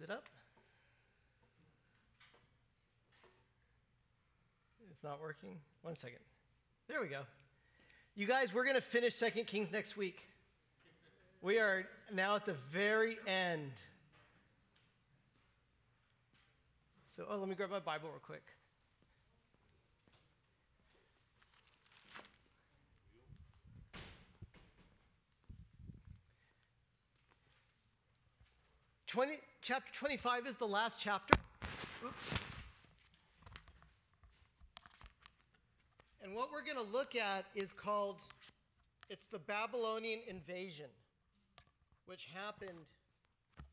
Is it up? It's not working. One second. There we go. You guys, we're going to finish Second Kings next week. We are now at the very end. So, oh, let me grab my Bible real quick. Twenty, chapter 25 is the last chapter. Oops. And what we're going to look at is called it's the Babylonian invasion, which happened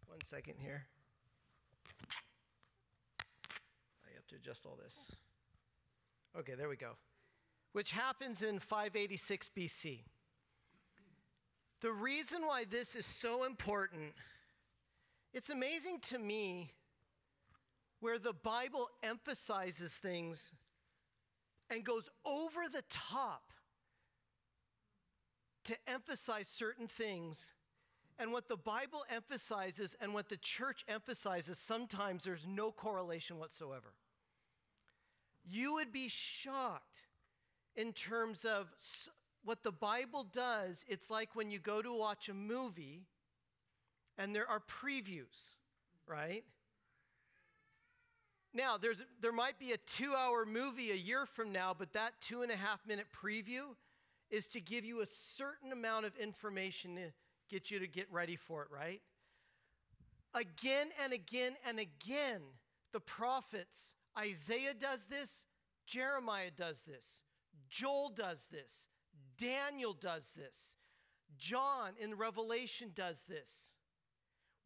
one second here. I have to adjust all this. Okay, there we go. Which happens in 586 BC. The reason why this is so important, it's amazing to me where the Bible emphasizes things and goes over the top to emphasize certain things. And what the Bible emphasizes and what the church emphasizes, sometimes there's no correlation whatsoever. You would be shocked in terms of what the Bible does. It's like when you go to watch a movie and there are previews, right? Now, there's, there might be a two hour movie a year from now, but that two and a half minute preview is to give you a certain amount of information to get you to get ready for it, right? Again and again and again, the prophets, Isaiah does this, Jeremiah does this, Joel does this, Daniel does this, John in Revelation does this.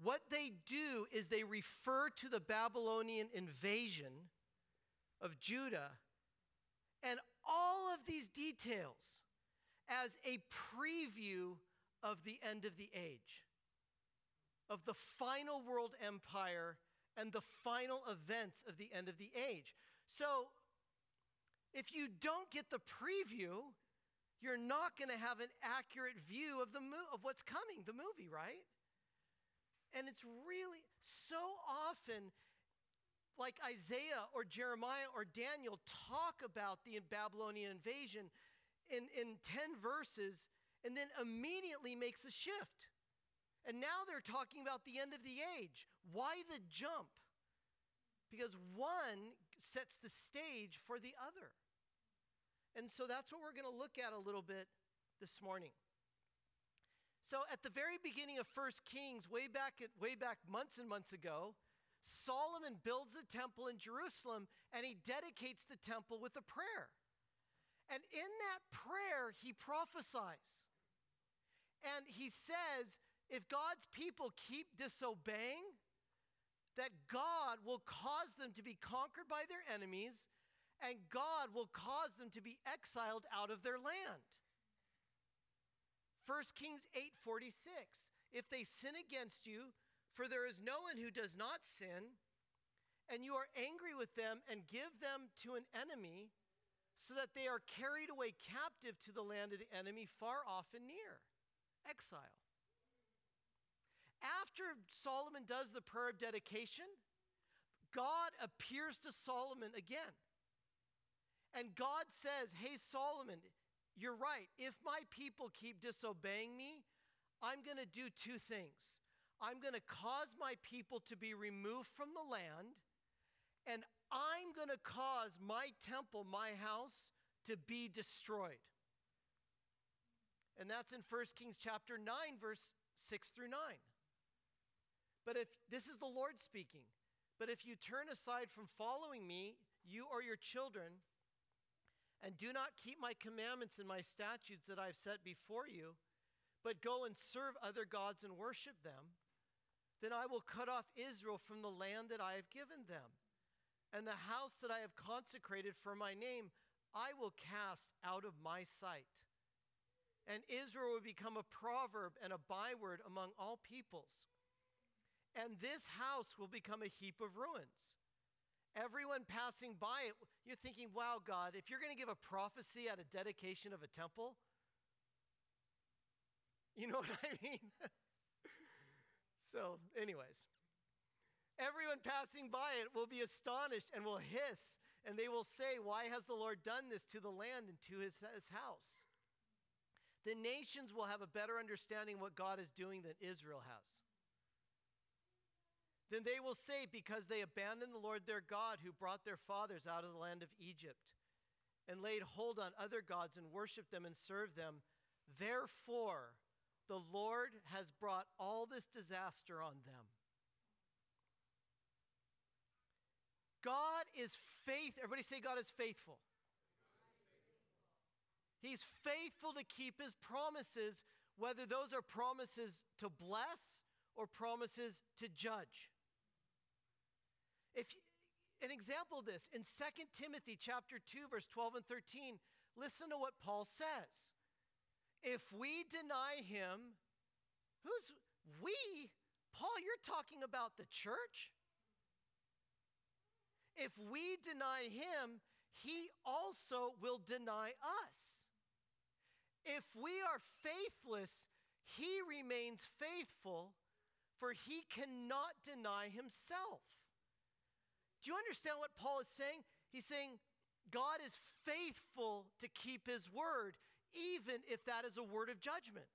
What they do is they refer to the Babylonian invasion of Judah and all of these details as a preview of the end of the age, of the final world empire and the final events of the end of the age. So, if you don't get the preview, you're not going to have an accurate view of the mo- of what's coming, the movie, right? And it's really so often like Isaiah or Jeremiah or Daniel talk about the Babylonian invasion in, in 10 verses and then immediately makes a shift. And now they're talking about the end of the age. Why the jump? Because one sets the stage for the other. And so that's what we're going to look at a little bit this morning. So at the very beginning of First Kings, way back at, way back months and months ago, Solomon builds a temple in Jerusalem and he dedicates the temple with a prayer. And in that prayer, he prophesies. And he says, if God's people keep disobeying, that God will cause them to be conquered by their enemies and God will cause them to be exiled out of their land. 1 Kings 8:46 If they sin against you for there is no one who does not sin and you are angry with them and give them to an enemy so that they are carried away captive to the land of the enemy far off and near. Exile. After Solomon does the prayer of dedication God appears to Solomon again. And God says hey Solomon you're right. If my people keep disobeying me, I'm going to do two things. I'm going to cause my people to be removed from the land, and I'm going to cause my temple, my house, to be destroyed. And that's in 1 Kings chapter 9, verse 6 through 9. But if this is the Lord speaking, but if you turn aside from following me, you or your children, and do not keep my commandments and my statutes that I've set before you, but go and serve other gods and worship them, then I will cut off Israel from the land that I have given them. And the house that I have consecrated for my name, I will cast out of my sight. And Israel will become a proverb and a byword among all peoples. And this house will become a heap of ruins. Everyone passing by it, you're thinking, wow, God, if you're going to give a prophecy at a dedication of a temple, you know what I mean? so, anyways, Everyone passing by it will be astonished and will hiss, and they will say, Why has the Lord done this to the land and to his, his house? The nations will have a better understanding what God is doing than Israel has. Then they will say, Because they abandoned the Lord their God, who brought their fathers out of the land of Egypt, and laid hold on other gods and worshiped them and served them, therefore the Lord has brought all this disaster on them. God is faith. Everybody say God is faithful. He's faithful to keep his promises, whether those are promises to bless or promises to judge. If an example of this in 2 Timothy chapter 2 verse 12 and 13, listen to what Paul says. If we deny him, who's we? Paul, you're talking about the church? If we deny him, he also will deny us. If we are faithless, he remains faithful, for he cannot deny himself. Do you understand what Paul is saying? He's saying God is faithful to keep his word, even if that is a word of judgment.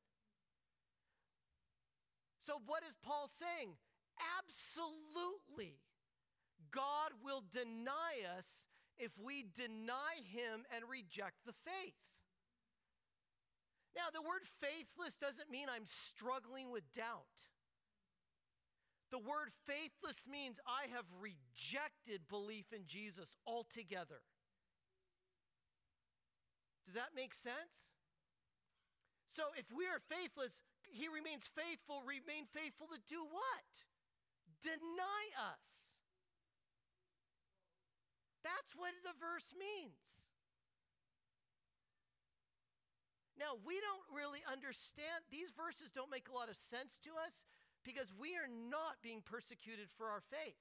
So, what is Paul saying? Absolutely. God will deny us if we deny him and reject the faith. Now, the word faithless doesn't mean I'm struggling with doubt. The word faithless means I have rejected belief in Jesus altogether. Does that make sense? So, if we are faithless, he remains faithful, remain faithful to do what? Deny us. That's what the verse means. Now, we don't really understand, these verses don't make a lot of sense to us because we are not being persecuted for our faith.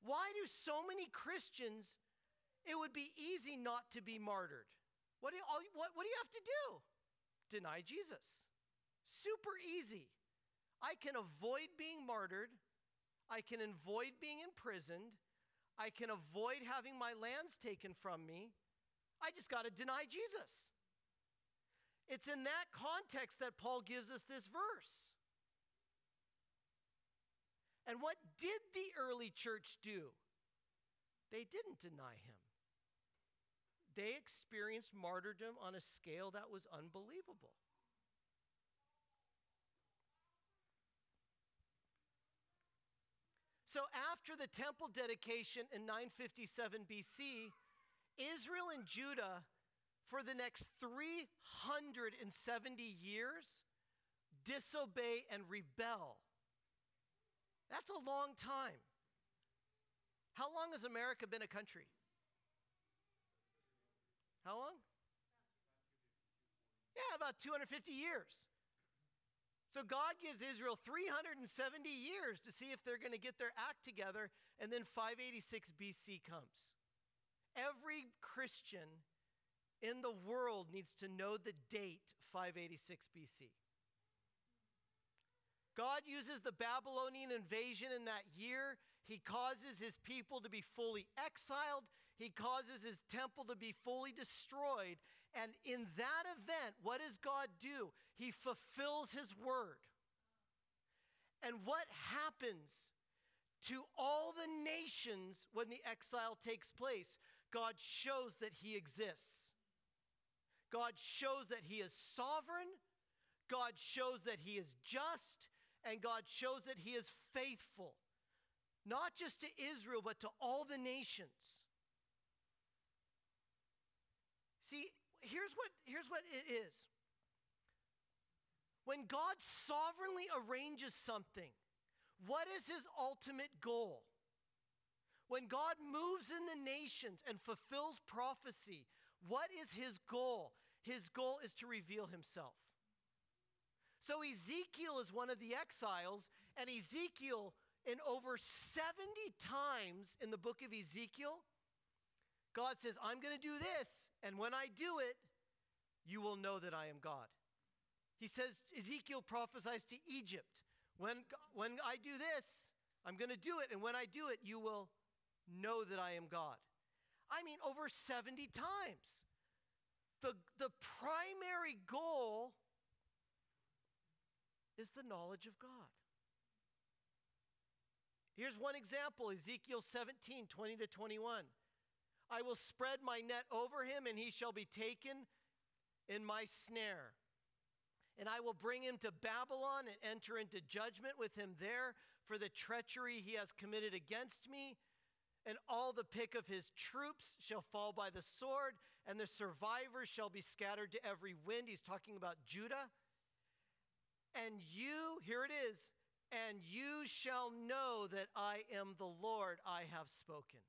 Why do so many Christians, it would be easy not to be martyred? What do you, what, what do you have to do? Deny Jesus. Super easy. I can avoid being martyred. I can avoid being imprisoned. I can avoid having my lands taken from me. I just got to deny Jesus. It's in that context that Paul gives us this verse. And what did the early church do? They didn't deny him. They experienced martyrdom on a scale that was unbelievable. So, after the temple dedication in 957 BC, Israel and Judah, for the next 370 years, disobey and rebel. That's a long time. How long has America been a country? How long? Yeah, about 250 years. So God gives Israel 370 years to see if they're going to get their act together, and then 586 BC comes. Every Christian in the world needs to know the date 586 BC. God uses the Babylonian invasion in that year. He causes his people to be fully exiled. He causes his temple to be fully destroyed. And in that event, what does God do? He fulfills his word. And what happens to all the nations when the exile takes place? God shows that he exists. God shows that he is sovereign. God shows that he is just. And God shows that he is faithful, not just to Israel, but to all the nations. See, here's what, here's what it is. When God sovereignly arranges something, what is his ultimate goal? When God moves in the nations and fulfills prophecy, what is his goal? His goal is to reveal himself. So Ezekiel is one of the exiles, and Ezekiel, in over 70 times in the book of Ezekiel, God says, I'm going to do this, and when I do it, you will know that I am God. He says, Ezekiel prophesies to Egypt, when, when I do this, I'm going to do it. And when I do it, you will know that I am God. I mean, over 70 times. The, the primary goal is the knowledge of God. Here's one example Ezekiel 17 20 to 21. I will spread my net over him, and he shall be taken in my snare. And I will bring him to Babylon and enter into judgment with him there for the treachery he has committed against me. And all the pick of his troops shall fall by the sword, and the survivors shall be scattered to every wind. He's talking about Judah. And you, here it is, and you shall know that I am the Lord, I have spoken.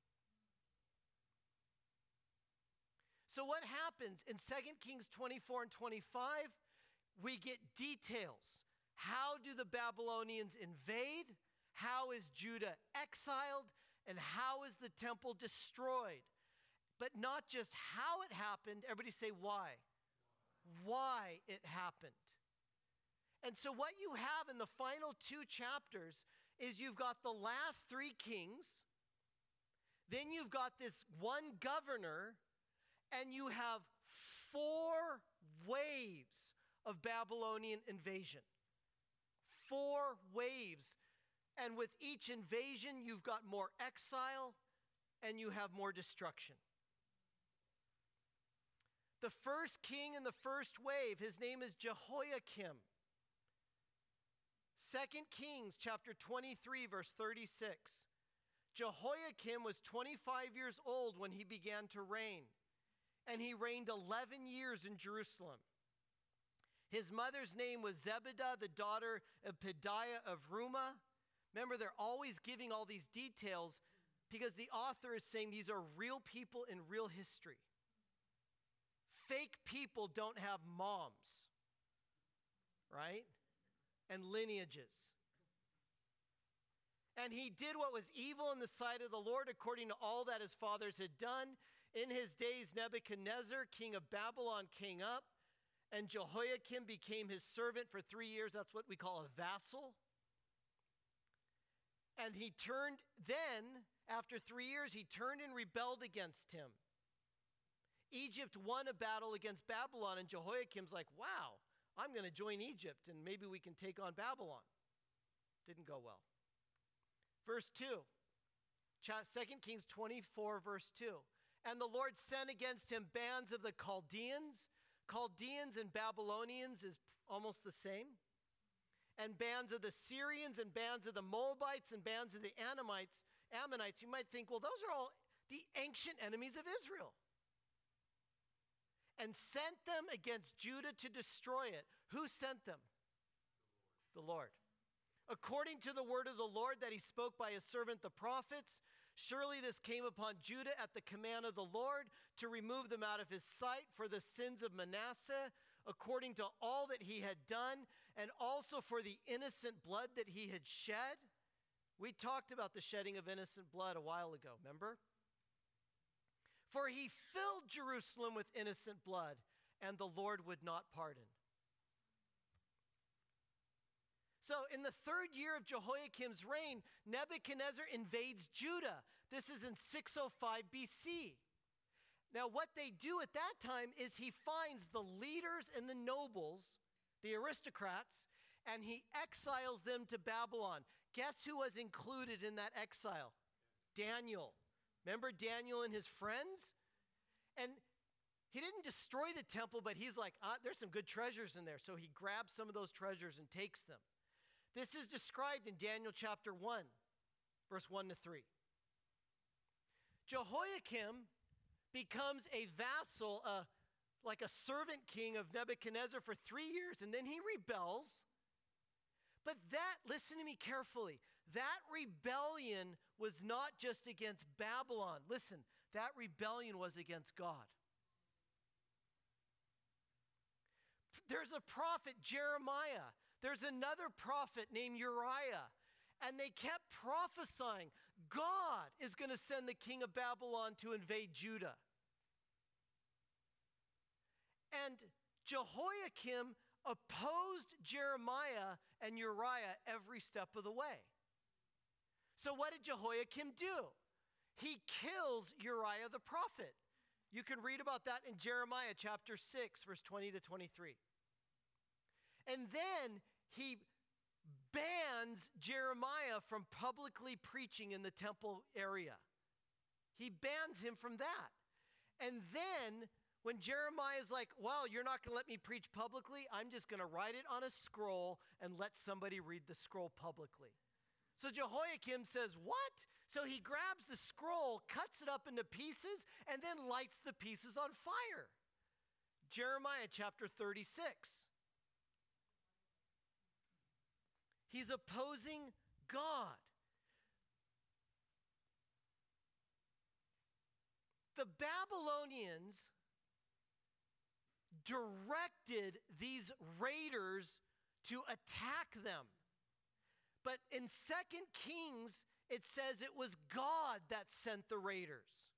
So, what happens in 2 Kings 24 and 25? We get details. How do the Babylonians invade? How is Judah exiled? And how is the temple destroyed? But not just how it happened, everybody say why. Why it happened. And so, what you have in the final two chapters is you've got the last three kings, then you've got this one governor, and you have four waves of Babylonian invasion. Four waves. And with each invasion, you've got more exile and you have more destruction. The first king in the first wave, his name is Jehoiakim. Second Kings chapter 23 verse 36. Jehoiakim was 25 years old when he began to reign, and he reigned 11 years in Jerusalem. His mother's name was Zebidah, the daughter of Pedaiah of Rumah. Remember, they're always giving all these details because the author is saying these are real people in real history. Fake people don't have moms, right? And lineages. And he did what was evil in the sight of the Lord according to all that his fathers had done. In his days, Nebuchadnezzar, king of Babylon, came up, and Jehoiakim became his servant for three years. That's what we call a vassal. And he turned, then, after three years, he turned and rebelled against him. Egypt won a battle against Babylon, and Jehoiakim's like, wow, I'm going to join Egypt and maybe we can take on Babylon. Didn't go well. Verse 2, 2 Kings 24, verse 2. And the Lord sent against him bands of the Chaldeans. Chaldeans and Babylonians is almost the same. And bands of the Syrians and bands of the Moabites and bands of the Ammonites. Ammonites, you might think, well, those are all the ancient enemies of Israel and sent them against Judah to destroy it. Who sent them? The Lord. According to the word of the Lord that he spoke by his servant the prophets, surely this came upon Judah at the command of the Lord to remove them out of his sight for the sins of Manasseh, according to all that he had done, and also for the innocent blood that he had shed. We talked about the shedding of innocent blood a while ago, remember? For he filled Jerusalem with innocent blood, and the Lord would not pardon. So, in the third year of Jehoiakim's reign, Nebuchadnezzar invades Judah. This is in 605 BC. Now, what they do at that time is he finds the leaders and the nobles, the aristocrats, and he exiles them to Babylon. Guess who was included in that exile? Daniel. Remember Daniel and his friends? And he didn't destroy the temple, but he's like, ah, there's some good treasures in there. So he grabs some of those treasures and takes them. This is described in Daniel chapter 1, verse 1 to 3. Jehoiakim becomes a vassal, uh, like a servant king of Nebuchadnezzar for three years, and then he rebels. But that, listen to me carefully, that rebellion was not just against Babylon. Listen, that rebellion was against God. There's a prophet, Jeremiah. There's another prophet named Uriah. And they kept prophesying God is going to send the king of Babylon to invade Judah. And Jehoiakim opposed Jeremiah and Uriah every step of the way. So, what did Jehoiakim do? He kills Uriah the prophet. You can read about that in Jeremiah chapter 6, verse 20 to 23. And then he bans Jeremiah from publicly preaching in the temple area. He bans him from that. And then when Jeremiah is like, Well, you're not going to let me preach publicly, I'm just going to write it on a scroll and let somebody read the scroll publicly. So Jehoiakim says, What? So he grabs the scroll, cuts it up into pieces, and then lights the pieces on fire. Jeremiah chapter 36. He's opposing God. The Babylonians directed these raiders to attack them. But in Second Kings, it says it was God that sent the raiders.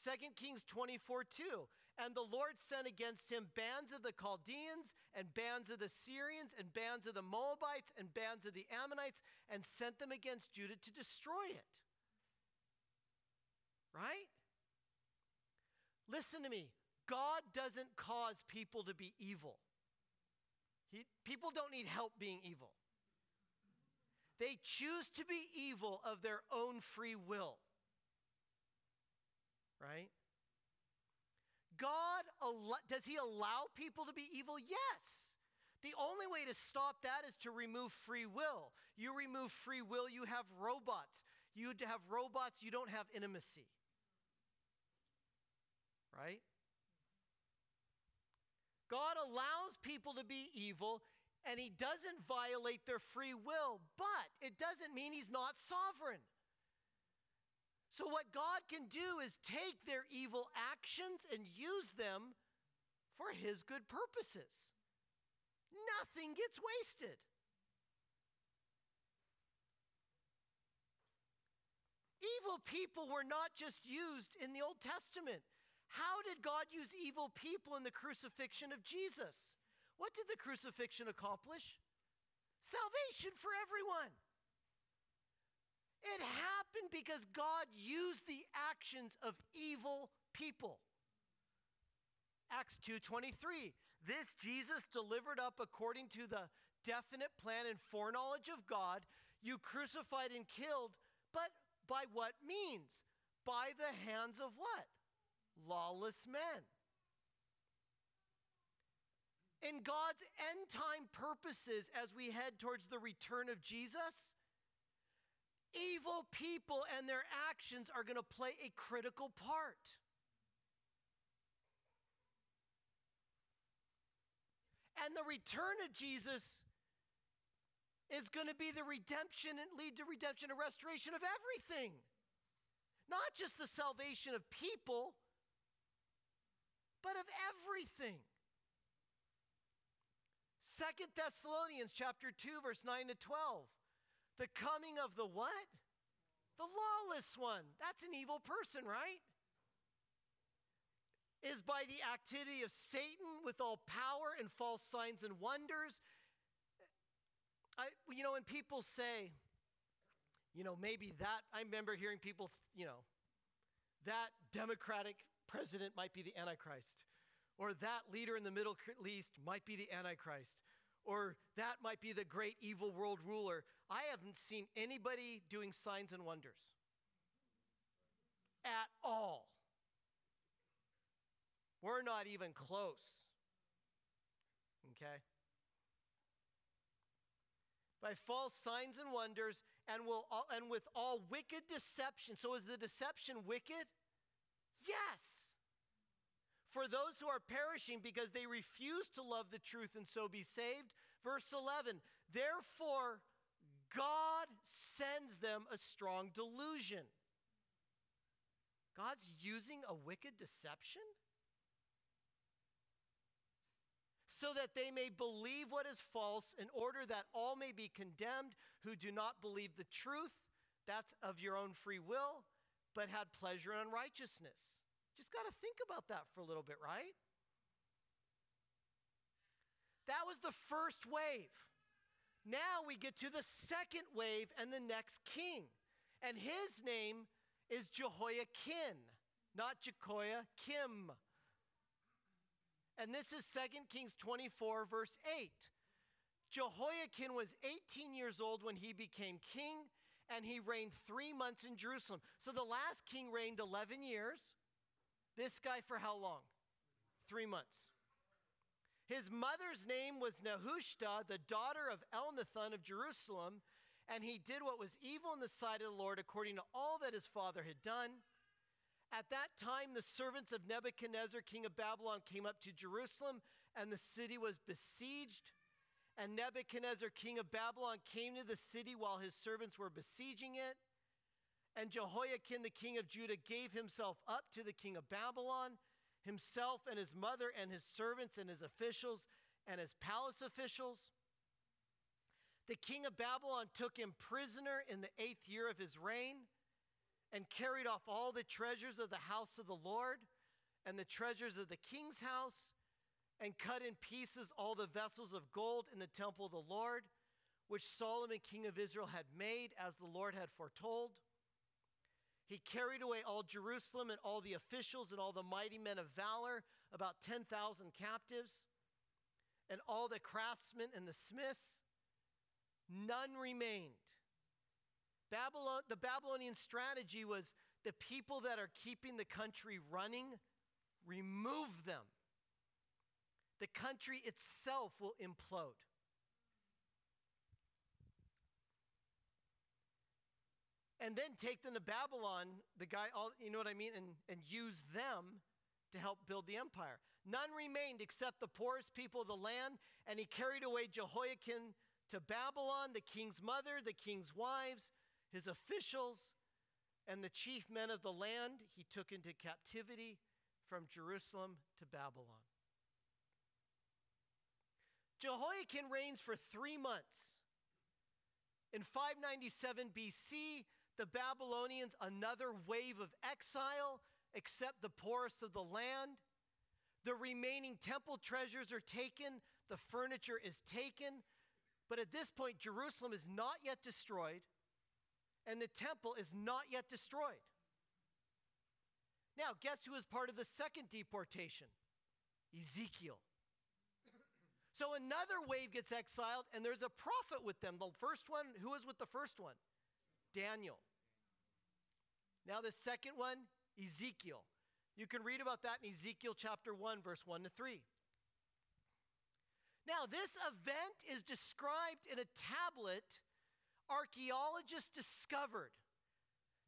2 Kings 24 2. And the Lord sent against him bands of the Chaldeans, and bands of the Syrians, and bands of the Moabites, and bands of the Ammonites, and sent them against Judah to destroy it. Right? Listen to me. God doesn't cause people to be evil. He, people don't need help being evil. They choose to be evil of their own free will. Right? God, does He allow people to be evil? Yes. The only way to stop that is to remove free will. You remove free will, you have robots. You have robots, you don't have intimacy. Right? God allows people to be evil and he doesn't violate their free will, but it doesn't mean he's not sovereign. So, what God can do is take their evil actions and use them for his good purposes. Nothing gets wasted. Evil people were not just used in the Old Testament. How did God use evil people in the crucifixion of Jesus? What did the crucifixion accomplish? Salvation for everyone. It happened because God used the actions of evil people. Acts 2:23 This Jesus delivered up according to the definite plan and foreknowledge of God you crucified and killed but by what means by the hands of what lawless men in God's end time purposes as we head towards the return of Jesus, evil people and their actions are going to play a critical part. And the return of Jesus is going to be the redemption and lead to redemption and restoration of everything. Not just the salvation of people, but of everything. Second Thessalonians chapter 2 verse 9 to 12. The coming of the what? The lawless one. That's an evil person, right? Is by the activity of Satan with all power and false signs and wonders. I, you know, when people say, you know, maybe that, I remember hearing people, you know, that Democratic president might be the Antichrist, or that leader in the Middle East might be the Antichrist or that might be the great evil world ruler. I haven't seen anybody doing signs and wonders at all. We're not even close. Okay? By false signs and wonders, and, will, and with all wicked deception. So, is the deception wicked? Yes for those who are perishing because they refuse to love the truth and so be saved. Verse 11, therefore, God sends them a strong delusion. God's using a wicked deception? So that they may believe what is false, in order that all may be condemned who do not believe the truth, that's of your own free will, but had pleasure in unrighteousness. Just got to think about that for a little bit, right? That was the first wave. Now we get to the second wave and the next king. And his name is Jehoiachin, not Jehoiakim. And this is 2 Kings 24, verse 8. Jehoiachin was 18 years old when he became king, and he reigned three months in Jerusalem. So the last king reigned 11 years. This guy for how long? Three months. His mother's name was Nehushta, the daughter of Elnathan of Jerusalem, and he did what was evil in the sight of the Lord according to all that his father had done. At that time, the servants of Nebuchadnezzar, king of Babylon, came up to Jerusalem, and the city was besieged. And Nebuchadnezzar, king of Babylon, came to the city while his servants were besieging it. And Jehoiachin, the king of Judah, gave himself up to the king of Babylon, himself and his mother and his servants and his officials and his palace officials. The king of Babylon took him prisoner in the eighth year of his reign and carried off all the treasures of the house of the Lord and the treasures of the king's house, and cut in pieces all the vessels of gold in the temple of the Lord, which Solomon, king of Israel, had made as the Lord had foretold. He carried away all Jerusalem and all the officials and all the mighty men of valor, about 10,000 captives, and all the craftsmen and the smiths. None remained Babylon, the Babylonian strategy was the people that are keeping the country running, remove them. The country itself will implode. And then take them to Babylon, the guy, all, you know what I mean, and, and use them to help build the empire. None remained except the poorest people of the land, and he carried away Jehoiachin to Babylon, the king's mother, the king's wives, his officials and the chief men of the land he took into captivity from Jerusalem to Babylon. Jehoiachin reigns for three months. In 597 BC, the Babylonians, another wave of exile, except the poorest of the land. The remaining temple treasures are taken, the furniture is taken. But at this point, Jerusalem is not yet destroyed and the temple is not yet destroyed. Now, guess who is part of the second deportation? Ezekiel. So another wave gets exiled, and there's a prophet with them. The first one, who was with the first one? Daniel. Now, the second one, Ezekiel. You can read about that in Ezekiel chapter 1, verse 1 to 3. Now, this event is described in a tablet archaeologists discovered.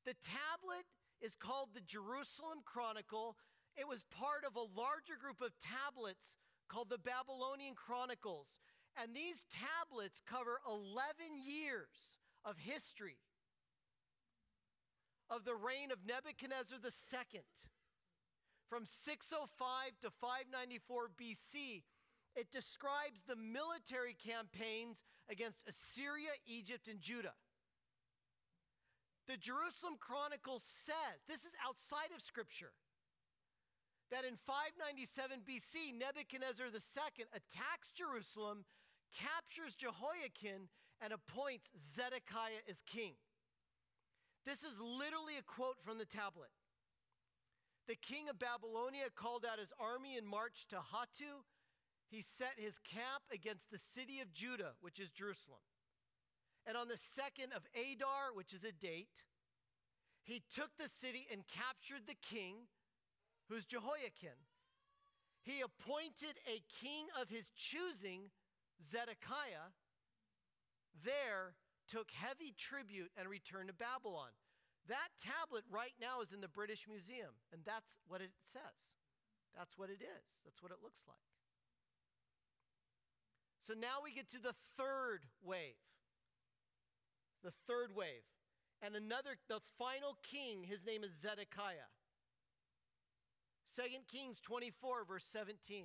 The tablet is called the Jerusalem Chronicle. It was part of a larger group of tablets called the Babylonian Chronicles. And these tablets cover 11 years of history of the reign of Nebuchadnezzar II. From 605 to 594 BC, it describes the military campaigns against Assyria, Egypt, and Judah. The Jerusalem Chronicle says, this is outside of Scripture, that in 597 BC, Nebuchadnezzar II attacks Jerusalem, captures Jehoiachin, and appoints Zedekiah as king. This is literally a quote from the tablet. The king of Babylonia called out his army and marched to Hatu, he set his camp against the city of Judah, which is Jerusalem. And on the second of Adar, which is a date, he took the city and captured the king, who's Jehoiachin. He appointed a king of his choosing, Zedekiah, there took heavy tribute and returned to Babylon. That tablet right now is in the British Museum, and that's what it says. That's what it is. That's what it looks like. So now we get to the third wave. The third wave. And another, the final king, his name is Zedekiah. 2 Kings 24, verse 17.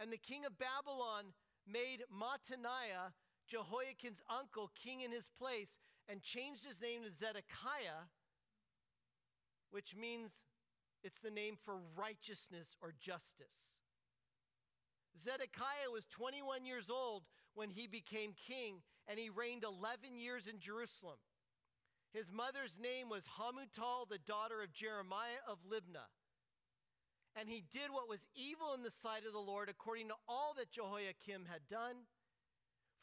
And the king of Babylon made Mattaniah, Jehoiachin's uncle, king in his place, and changed his name to Zedekiah, which means it's the name for righteousness or justice. Zedekiah was 21 years old when he became king, and he reigned 11 years in Jerusalem. His mother's name was Hamutal, the daughter of Jeremiah of Libnah. And he did what was evil in the sight of the Lord, according to all that Jehoiakim had done.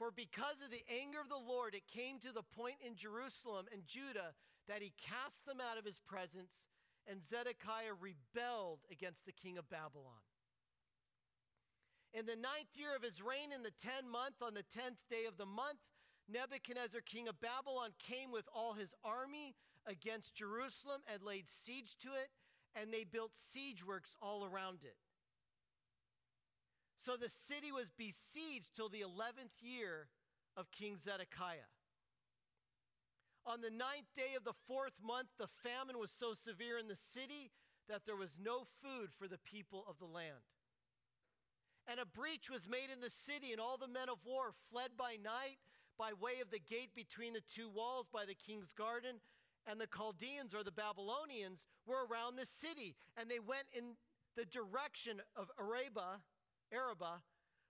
For because of the anger of the Lord, it came to the point in Jerusalem and Judah that he cast them out of his presence, and Zedekiah rebelled against the king of Babylon. In the ninth year of his reign, in the tenth month, on the tenth day of the month, Nebuchadnezzar, king of Babylon, came with all his army against Jerusalem and laid siege to it, and they built siege works all around it. So the city was besieged till the 11th year of King Zedekiah. On the ninth day of the fourth month, the famine was so severe in the city that there was no food for the people of the land. And a breach was made in the city, and all the men of war fled by night by way of the gate between the two walls by the king's garden. And the Chaldeans or the Babylonians were around the city, and they went in the direction of Arabah, Arabah.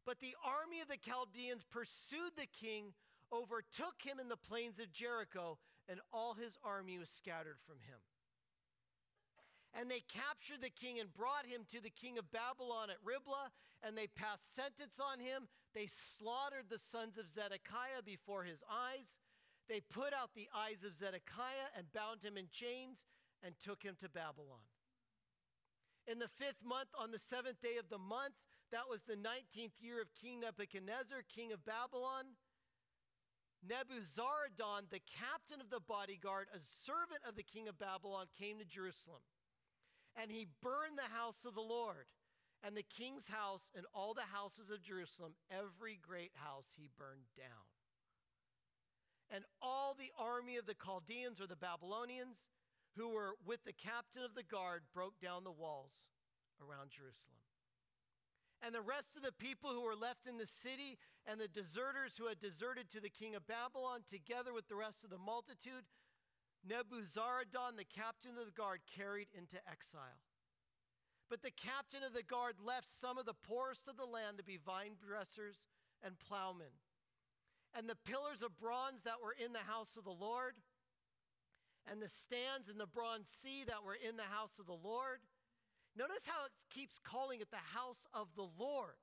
But the army of the Chaldeans pursued the king, overtook him in the plains of Jericho, and all his army was scattered from him. And they captured the king and brought him to the king of Babylon at Riblah, and they passed sentence on him. They slaughtered the sons of Zedekiah before his eyes. They put out the eyes of Zedekiah and bound him in chains and took him to Babylon. In the fifth month, on the seventh day of the month, that was the 19th year of King Nebuchadnezzar, king of Babylon. Nebuzaradan, the captain of the bodyguard, a servant of the king of Babylon, came to Jerusalem and he burned the house of the Lord and the king's house and all the houses of Jerusalem, every great house he burned down. And all the army of the Chaldeans or the Babylonians who were with the captain of the guard broke down the walls around Jerusalem. And the rest of the people who were left in the city and the deserters who had deserted to the king of Babylon, together with the rest of the multitude, Nebuzaradan, the captain of the guard, carried into exile. But the captain of the guard left some of the poorest of the land to be vine dressers and plowmen. And the pillars of bronze that were in the house of the Lord, and the stands in the bronze sea that were in the house of the Lord. Notice how it keeps calling it the house of the Lord.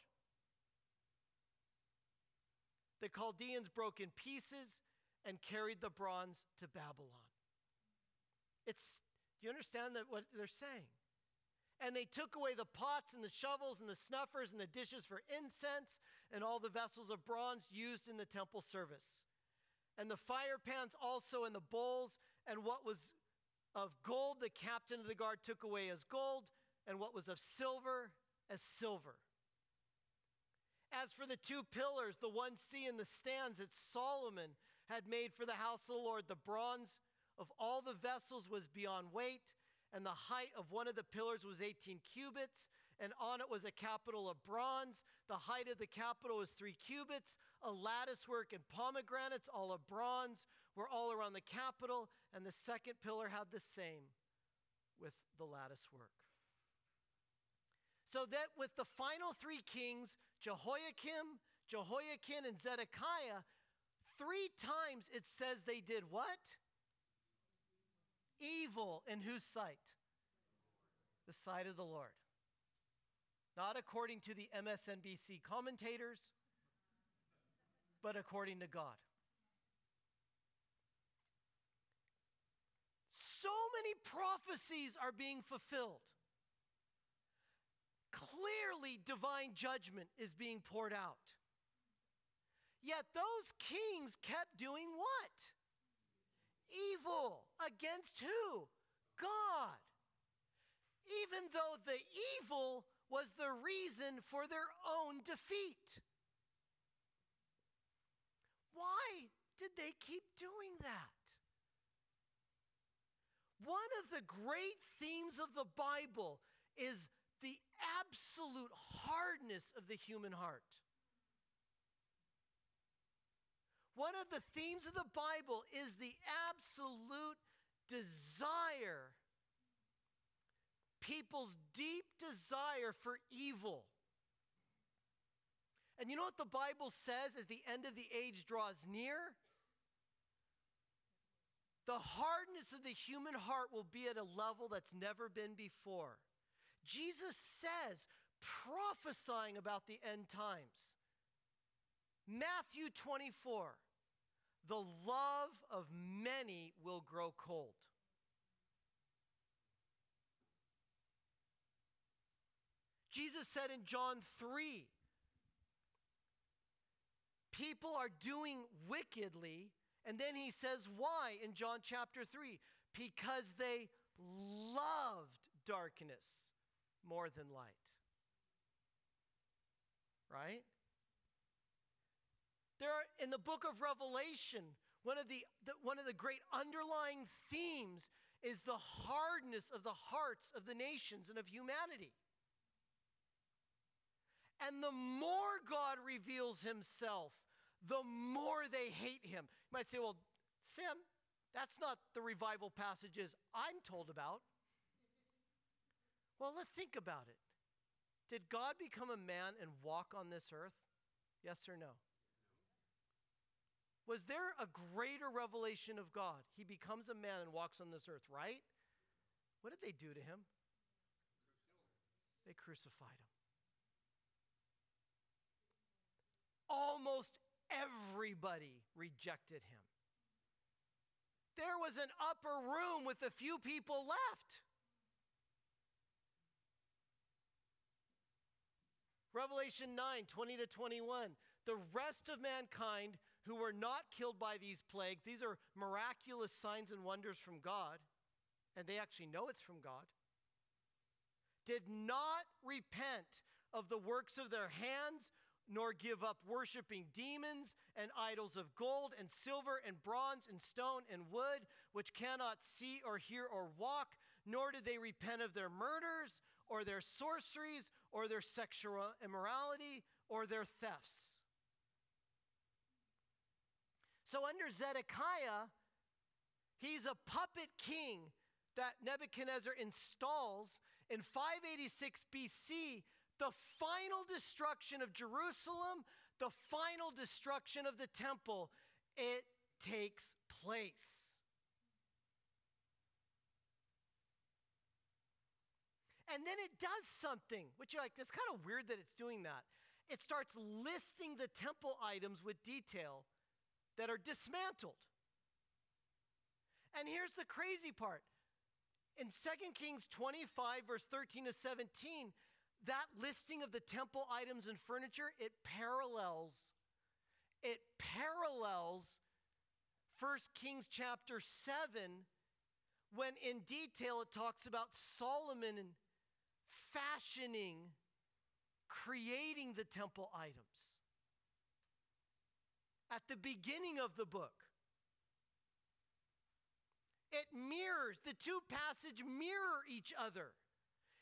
The Chaldeans broke in pieces and carried the bronze to Babylon. It's, do you understand that what they're saying? And they took away the pots and the shovels and the snuffers and the dishes for incense and all the vessels of bronze used in the temple service. And the fire pans also and the bowls and what was of gold the captain of the guard took away as gold and what was of silver as silver. As for the two pillars, the one sea and the stands that Solomon had made for the house of the Lord, the bronze of all the vessels was beyond weight, and the height of one of the pillars was 18 cubits, and on it was a capital of bronze. The height of the capital was three cubits. A lattice work and pomegranates, all of bronze, were all around the capital, and the second pillar had the same with the lattice work. So that with the final three kings, Jehoiakim, Jehoiachin, and Zedekiah, three times it says they did what? evil in whose sight? The sight of the Lord. Not according to the MSNBC commentators, but according to God. So many prophecies are being fulfilled. Clearly, divine judgment is being poured out. Yet those kings kept doing what? evil. Against who? God. Even though the evil was the reason for their own defeat. Why did they keep doing that? One of the great themes of the Bible is absolute hardness of the human heart. One of the themes of the Bible is the absolute desire, people's deep desire for evil. And you know what the Bible says as the end of the age draws near? The hardness of the human heart will be at a level that's never been before. Jesus says, prophesying about the end times. Matthew 24, the love of many will grow cold. Jesus said in John 3 people are doing wickedly. And then he says, why in John chapter 3? Because they loved darkness more than light. Right? There are, in the book of Revelation, one of the, the, one of the great underlying themes is the hardness of the hearts of the nations and of humanity. And the more God reveals himself, the more they hate him. You might say, well, Sam, that's not the revival passages I'm told about. Well, let's think about it. Did God become a man and walk on this earth? Yes or no? Was there a greater revelation of God? He becomes a man and walks on this earth, right? What did they do to him? They crucified him. Almost everybody rejected him. There was an upper room with a few people left. Revelation 9 20 to 21. The rest of mankind who were not killed by these plagues, these are miraculous signs and wonders from God, and they actually know it's from God, did not repent of the works of their hands, nor give up worshiping demons and idols of gold and silver and bronze and stone and wood, which cannot see or hear or walk, nor did they repent of their murders or their sorceries or their sexual immorality or their thefts. So, under Zedekiah, he's a puppet king that Nebuchadnezzar installs in 586 BC, the final destruction of Jerusalem, the final destruction of the temple, it takes place. And then it does something, which you're like, it's kind of weird that it's doing that. It starts listing the temple items with detail that are dismantled. And here's the crazy part. In 2 Kings 25, verse 13 to 17, that listing of the temple items and furniture, it parallels, it parallels 1 Kings chapter 7, when in detail it talks about Solomon and fashioning, creating the temple items at the beginning of the book. It mirrors, the two passages mirror each other.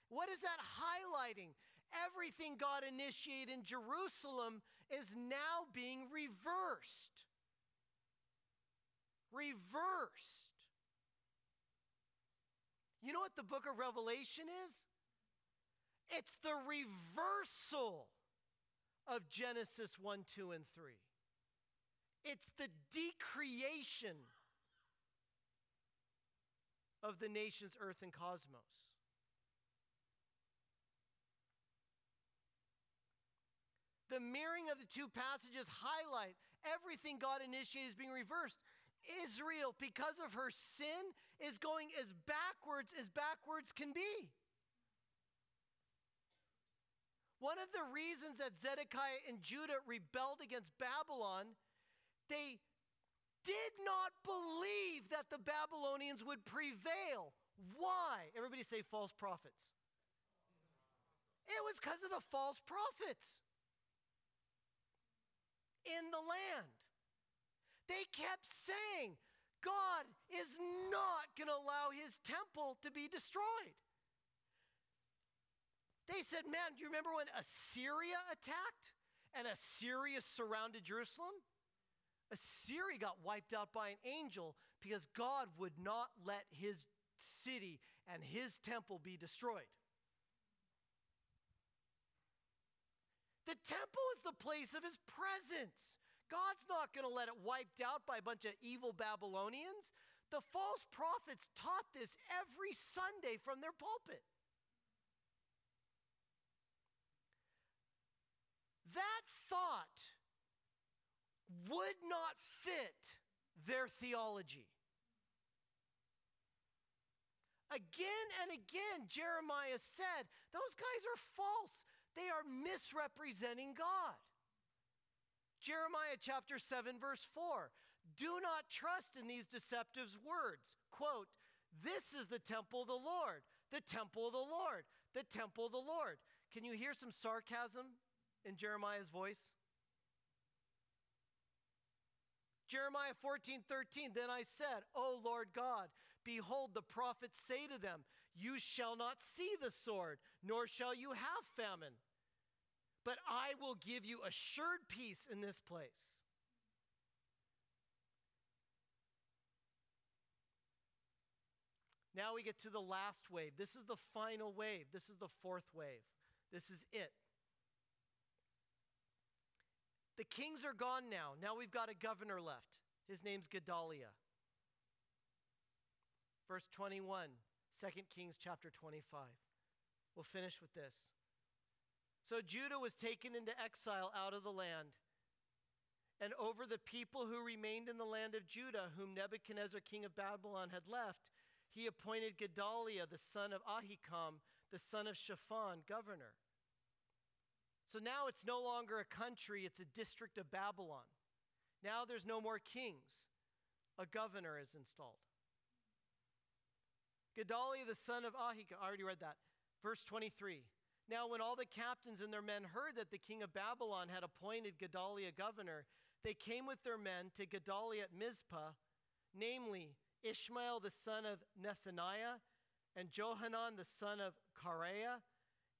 What is that highlighting? Everything God initiated in Jerusalem is now being reversed. Reversed. You know what the book of Revelation is? It's the reversal of Genesis 1, 2, and 3. It's the decreation of the nations, earth, and cosmos. The mirroring of the two passages highlight everything God initiated is being reversed. Israel, because of her sin, is going as backwards as backwards can be. One of the reasons that Zedekiah and Judah rebelled against Babylon they did not believe that the Babylonians would prevail. Why? Everybody say false prophets. It was because of the false prophets in the land. They kept saying, God is not going to allow his temple to be destroyed. They said, Man, do you remember when Assyria attacked and Assyria surrounded Jerusalem? Assyria got wiped out by an angel because God would not let his city and his temple be destroyed. The temple is the place of his presence. God's not going to let it wiped out by a bunch of evil Babylonians. The false prophets taught this every Sunday from their pulpit. That thought would not fit their theology. Again and again, Jeremiah said, Those guys are false. They are misrepresenting God. Jeremiah chapter 7, verse 4 Do not trust in these deceptive words. Quote, This is the temple of the Lord, the temple of the Lord, the temple of the Lord. Can you hear some sarcasm in Jeremiah's voice? Jeremiah 14, 13, then I said, O Lord God, behold, the prophets say to them, You shall not see the sword, nor shall you have famine. But I will give you assured peace in this place. Now we get to the last wave. This is the final wave. This is the fourth wave. This is it. The kings are gone now. Now we've got a governor left. His name's Gedaliah. Verse 21, 2 Kings chapter 25. We'll finish with this. So Judah was taken into exile out of the land. And over the people who remained in the land of Judah, whom Nebuchadnezzar, king of Babylon, had left, he appointed Gedaliah, the son of Ahikam, the son of Shaphan, governor. So now it's no longer a country, it's a district of Babylon. Now there's no more kings, a governor is installed. Gedaliah, the son of Ahikam, I already read that. Verse 23. Now, when all the captains and their men heard that the king of Babylon had appointed Gedaliah governor, they came with their men to Gedaliah at Mizpah, namely Ishmael the son of Nethaniah, and Johanan the son of Kareah,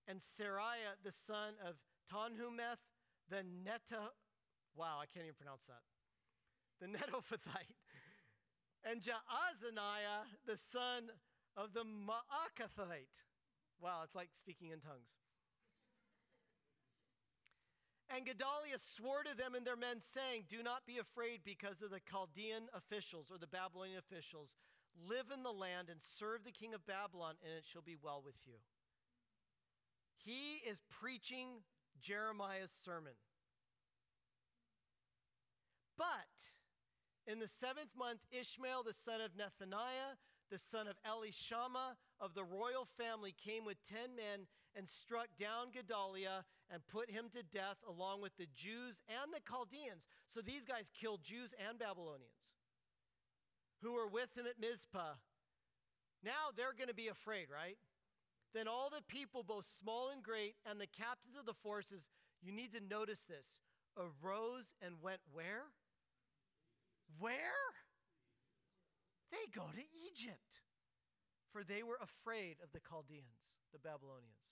and Seraiah the son of Tanhumeth, the Neta, wow, I can't even pronounce that, the Netophathite, and Jaazaniah, the son of the Maakathite. Wow, it's like speaking in tongues. And Gedaliah swore to them and their men, saying, Do not be afraid because of the Chaldean officials or the Babylonian officials. Live in the land and serve the king of Babylon, and it shall be well with you. He is preaching Jeremiah's sermon. But in the seventh month, Ishmael, the son of Nethaniah, the son of Elishama of the royal family, came with ten men and struck down Gedaliah and put him to death along with the Jews and the Chaldeans. So these guys killed Jews and Babylonians who were with him at Mizpah. Now they're going to be afraid, right? Then all the people, both small and great, and the captains of the forces, you need to notice this, arose and went where? Where? They go to Egypt, for they were afraid of the Chaldeans, the Babylonians.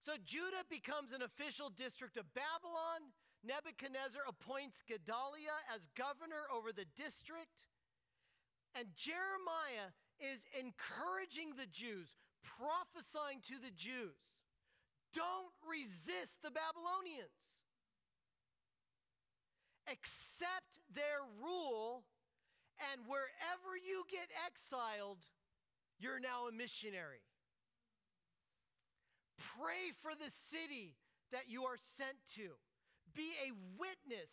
So Judah becomes an official district of Babylon. Nebuchadnezzar appoints Gedaliah as governor over the district. And Jeremiah is encouraging the Jews, prophesying to the Jews don't resist the Babylonians, accept their rule, and wherever you get exiled, you're now a missionary. Pray for the city that you are sent to. Be a witness.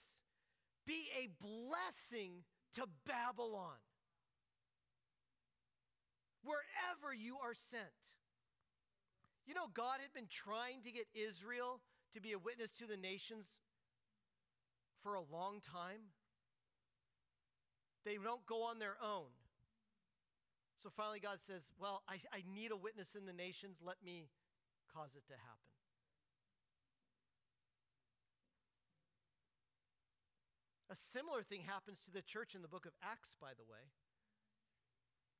Be a blessing to Babylon wherever you are sent. You know, God had been trying to get Israel to be a witness to the nations for a long time. They don't go on their own. So finally, God says, Well, I, I need a witness in the nations. Let me cause it to happen. A similar thing happens to the church in the book of Acts, by the way.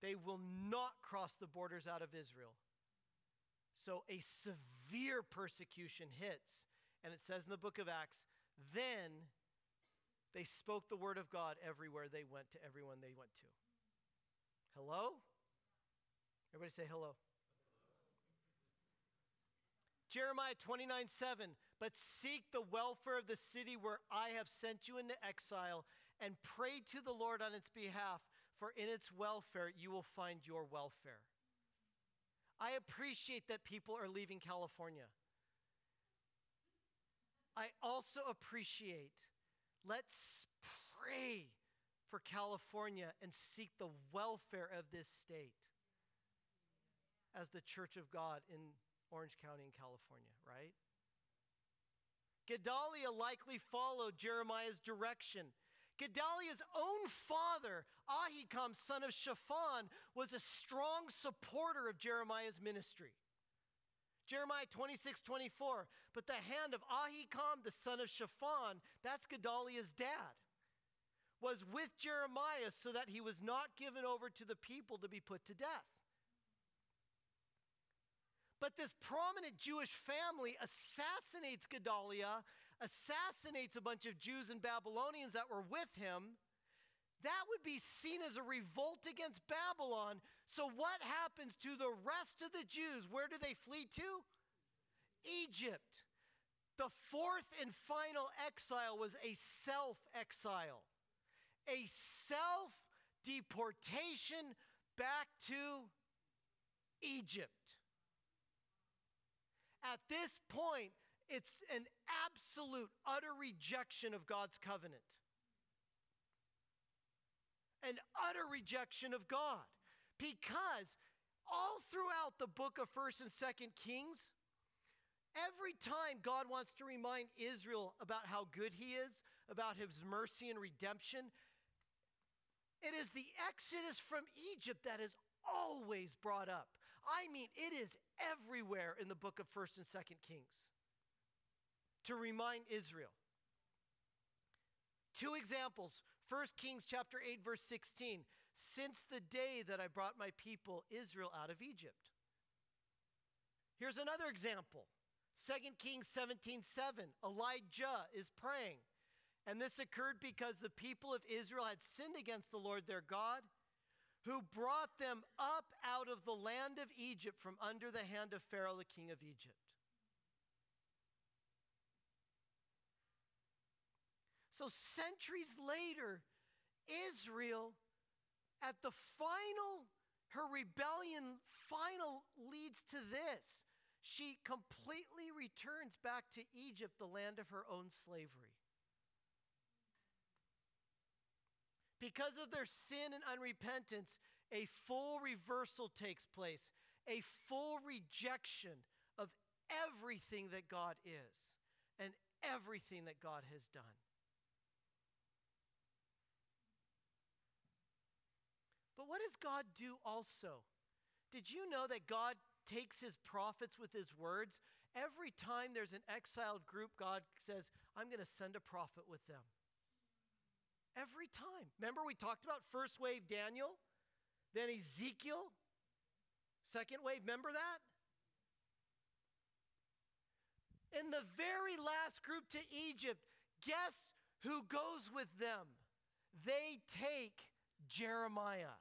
They will not cross the borders out of Israel. So a severe persecution hits. And it says in the book of Acts, then they spoke the word of God everywhere they went to everyone they went to. Hello? Everybody say hello. Jeremiah 29 7. But seek the welfare of the city where I have sent you into exile and pray to the Lord on its behalf, for in its welfare you will find your welfare. I appreciate that people are leaving California. I also appreciate, let's pray for California and seek the welfare of this state as the Church of God in Orange County in California, right? Gedaliah likely followed Jeremiah's direction. Gedaliah's own father, Ahikam, son of Shaphan, was a strong supporter of Jeremiah's ministry. Jeremiah 26, 24. But the hand of Ahikam, the son of Shaphan, that's Gedaliah's dad, was with Jeremiah so that he was not given over to the people to be put to death. But this prominent Jewish family assassinates Gedaliah, assassinates a bunch of Jews and Babylonians that were with him. That would be seen as a revolt against Babylon. So, what happens to the rest of the Jews? Where do they flee to? Egypt. The fourth and final exile was a self exile, a self deportation back to Egypt. At this point, it's an absolute, utter rejection of God's covenant. An utter rejection of God. Because all throughout the book of 1st and 2nd Kings, every time God wants to remind Israel about how good he is, about his mercy and redemption, it is the exodus from Egypt that is always brought up. I mean, it is everywhere in the book of 1st and 2nd Kings to remind Israel. Two examples. 1 Kings chapter 8 verse 16. Since the day that I brought my people Israel out of Egypt. Here's another example. 2 Kings 17 7. Elijah is praying. And this occurred because the people of Israel had sinned against the Lord their God who brought them up out of the land of Egypt from under the hand of Pharaoh, the king of Egypt. So, centuries later, Israel, at the final, her rebellion final leads to this. She completely returns back to Egypt, the land of her own slavery. Because of their sin and unrepentance, a full reversal takes place, a full rejection of everything that God is and everything that God has done. But what does God do also? Did you know that God takes his prophets with his words? Every time there's an exiled group, God says, I'm going to send a prophet with them. Every time. Remember, we talked about first wave Daniel, then Ezekiel, second wave. Remember that? In the very last group to Egypt, guess who goes with them? They take Jeremiah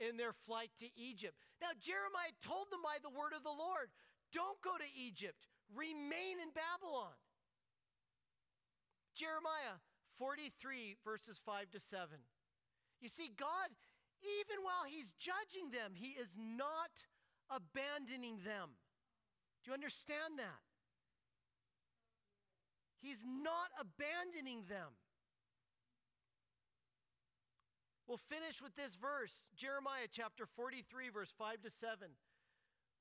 in their flight to Egypt. Now, Jeremiah told them by the word of the Lord don't go to Egypt, remain in Babylon. Jeremiah 43, verses 5 to 7. You see, God, even while He's judging them, He is not abandoning them. Do you understand that? He's not abandoning them. We'll finish with this verse Jeremiah chapter 43, verse 5 to 7.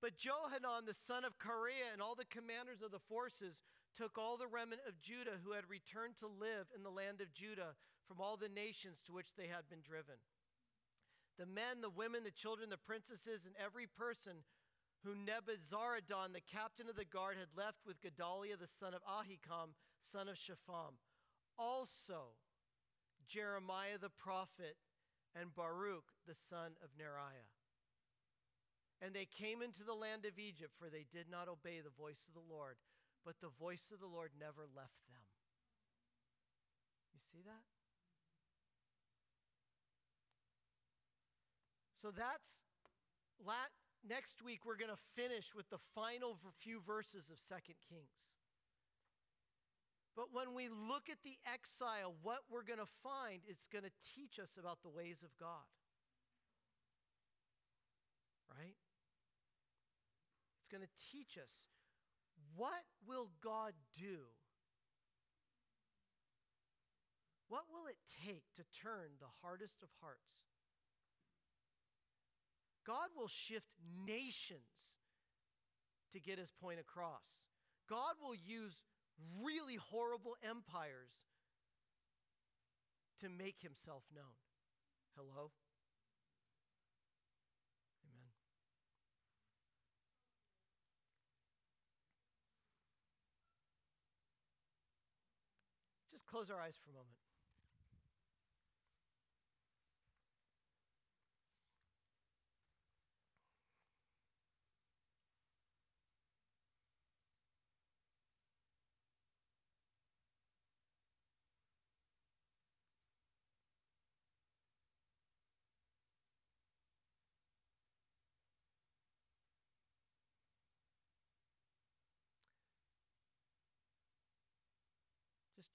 But Johanan, the son of Kareah, and all the commanders of the forces took all the remnant of Judah who had returned to live in the land of Judah from all the nations to which they had been driven. The men, the women, the children, the princesses, and every person whom Nebuzaradan, the captain of the guard, had left with Gedaliah, the son of Ahikam, son of Shaphan. Also, Jeremiah the prophet and Baruch, the son of Neriah. And they came into the land of Egypt, for they did not obey the voice of the Lord, but the voice of the Lord never left them. You see that? So that's lat, next week we're going to finish with the final few verses of Second Kings. But when we look at the exile, what we're going to find is going to teach us about the ways of God. Right? It's going to teach us what will God do? What will it take to turn the hardest of hearts? God will shift nations to get his point across. God will use really horrible empires to make himself known. Hello? Amen. Just close our eyes for a moment.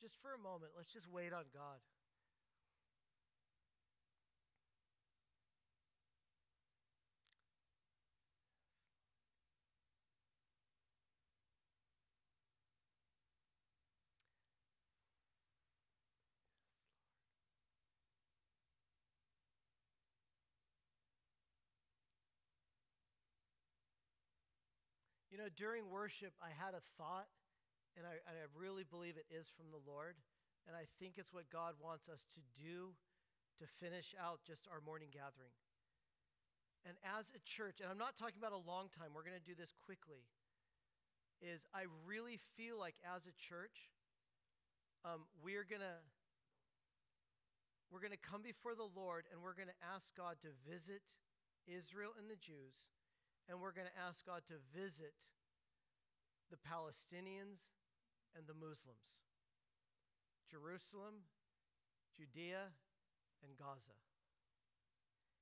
Just, just for a moment, let's just wait on God. You know, during worship, I had a thought and I, and I really believe it is from the Lord. And I think it's what God wants us to do to finish out just our morning gathering. And as a church, and I'm not talking about a long time, we're going to do this quickly, is I really feel like as a church, um, we're going to we're going to come before the Lord and we're going to ask God to visit Israel and the Jews, and we're going to ask God to visit the Palestinians and the Muslims Jerusalem, Judea, and Gaza.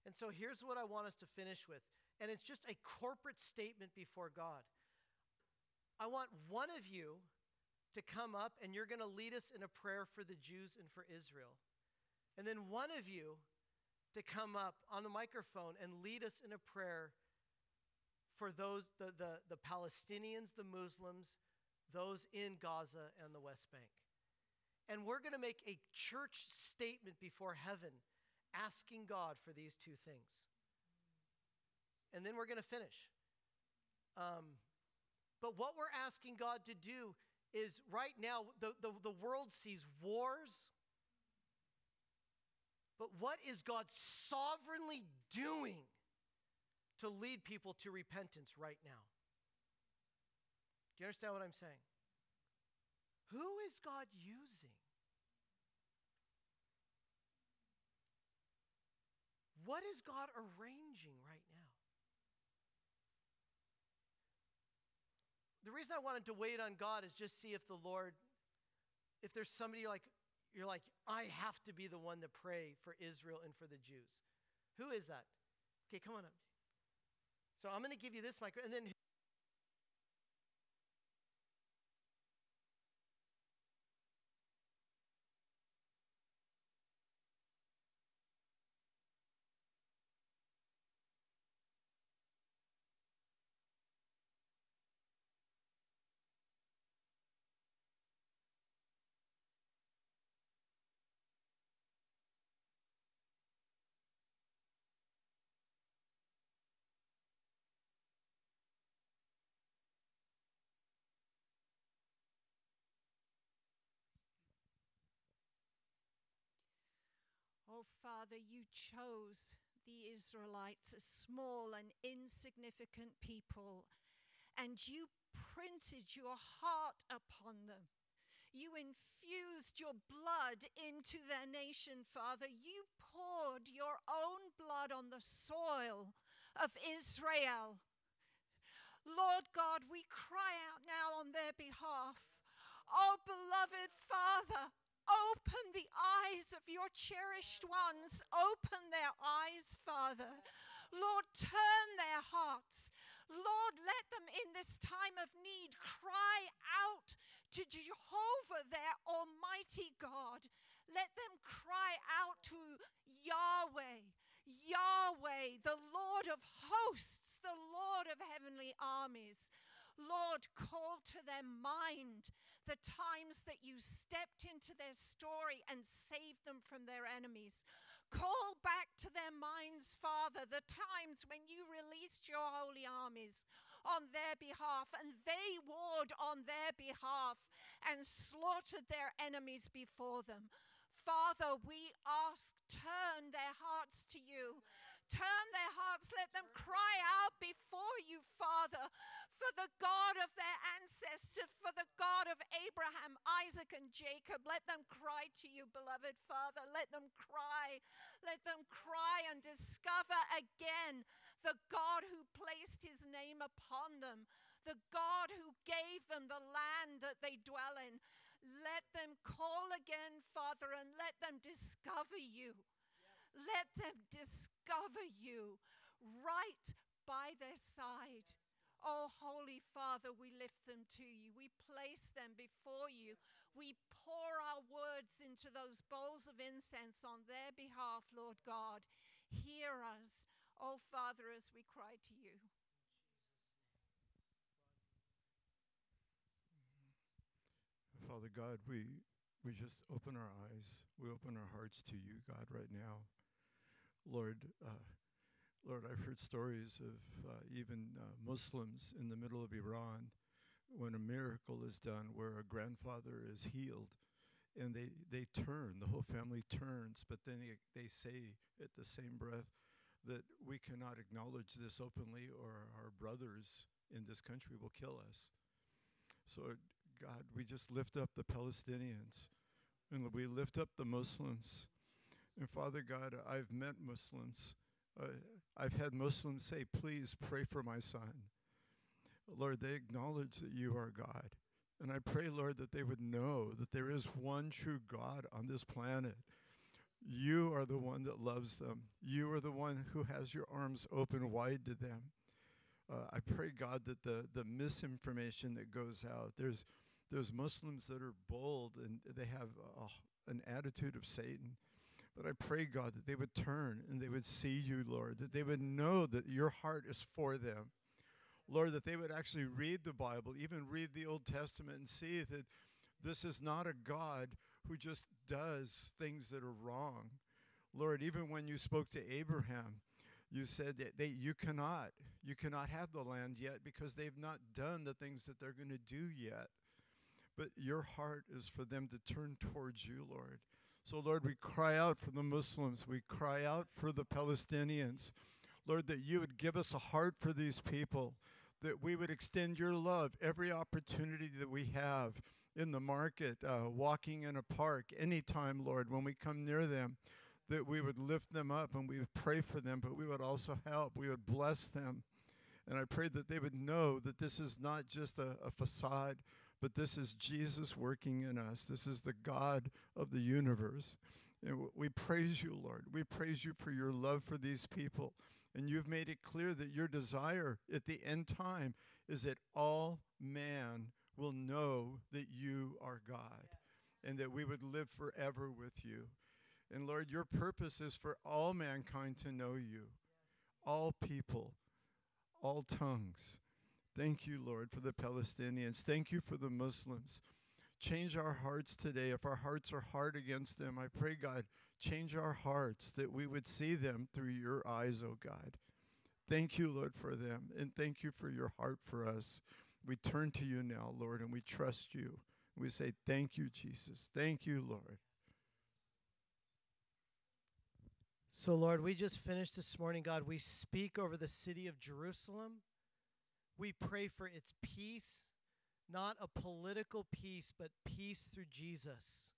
And so here's what I want us to finish with. And it's just a corporate statement before God. I want one of you to come up and you're going to lead us in a prayer for the Jews and for Israel. And then one of you to come up on the microphone and lead us in a prayer for those the, the, the Palestinians, the Muslims, those in Gaza and the West Bank. And we're going to make a church statement before heaven asking God for these two things. And then we're going to finish. Um, but what we're asking God to do is right now, the, the, the world sees wars. But what is God sovereignly doing to lead people to repentance right now? You understand what I'm saying? Who is God using? What is God arranging right now? The reason I wanted to wait on God is just see if the Lord, if there's somebody like, you're like, I have to be the one to pray for Israel and for the Jews. Who is that? Okay, come on up. So I'm going to give you this mic, and then Father, you chose the Israelites, a small and insignificant people, and you printed your heart upon them. You infused your blood into their nation, Father. You poured your own blood on the soil of Israel. Lord God, we cry out now on their behalf. Oh, beloved Father, Open the eyes of your cherished ones. Open their eyes, Father. Lord, turn their hearts. Lord, let them in this time of need cry out to Jehovah, their Almighty God. Let them cry out to Yahweh, Yahweh, the Lord of hosts, the Lord of heavenly armies. Lord, call to their mind the times that you stepped into their story and saved them from their enemies. Call back to their minds, Father, the times when you released your holy armies on their behalf and they warred on their behalf and slaughtered their enemies before them. Father, we ask, turn their hearts to you. Turn their hearts, let them cry out before you, Father, for the God of their ancestors, for the God of Abraham, Isaac, and Jacob. Let them cry to you, beloved Father. Let them cry. Let them cry and discover again the God who placed his name upon them, the God who gave them the land that they dwell in. Let them call again, Father, and let them discover you. Let them discover you right by their side. Oh, Holy Father, we lift them to you. We place them before you. We pour our words into those bowls of incense on their behalf, Lord God. Hear us, oh Father, as we cry to you. Father God, we, we just open our eyes. We open our hearts to you, God, right now. Lord, uh, Lord, I've heard stories of uh, even uh, Muslims in the middle of Iran when a miracle is done where a grandfather is healed and they, they turn, the whole family turns, but then they, they say at the same breath that we cannot acknowledge this openly or our brothers in this country will kill us. So, God, we just lift up the Palestinians and we lift up the Muslims. And Father God, I've met Muslims uh, I've had Muslims say, please pray for my son. Lord, they acknowledge that you are God. And I pray, Lord, that they would know that there is one true God on this planet. You are the one that loves them. You are the one who has your arms open wide to them. Uh, I pray, God, that the, the misinformation that goes out, there's, there's Muslims that are bold and they have uh, an attitude of Satan. But I pray, God, that they would turn and they would see you, Lord, that they would know that your heart is for them. Lord, that they would actually read the Bible, even read the Old Testament, and see that this is not a God who just does things that are wrong. Lord, even when you spoke to Abraham, you said that they, you cannot, you cannot have the land yet because they've not done the things that they're going to do yet. But your heart is for them to turn towards you, Lord. So, Lord, we cry out for the Muslims. We cry out for the Palestinians. Lord, that you would give us a heart for these people, that we would extend your love every opportunity that we have in the market, uh, walking in a park, anytime, Lord, when we come near them, that we would lift them up and we would pray for them, but we would also help. We would bless them. And I pray that they would know that this is not just a, a facade, but this is Jesus working in us. This is the God of the universe. And we praise you, Lord. We praise you for your love for these people. And you've made it clear that your desire at the end time is that all man will know that you are God and that we would live forever with you. And Lord, your purpose is for all mankind to know you, all people, all tongues. Thank you, Lord, for the Palestinians. Thank you for the Muslims. Change our hearts today. If our hearts are hard against them, I pray, God, change our hearts that we would see them through your eyes, oh God. Thank you, Lord, for them. And thank you for your heart for us. We turn to you now, Lord, and we trust you. We say, Thank you, Jesus. Thank you, Lord. So, Lord, we just finished this morning, God. We speak over the city of Jerusalem. We pray for its peace, not a political peace, but peace through Jesus.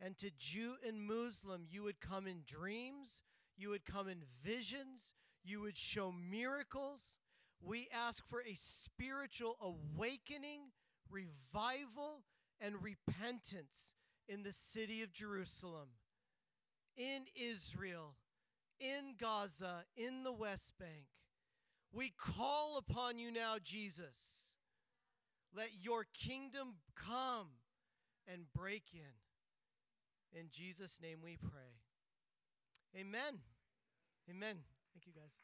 And to Jew and Muslim, you would come in dreams, you would come in visions, you would show miracles. We ask for a spiritual awakening, revival, and repentance in the city of Jerusalem, in Israel, in Gaza, in the West Bank. We call upon you now, Jesus. Let your kingdom come and break in. In Jesus' name we pray. Amen. Amen. Thank you, guys.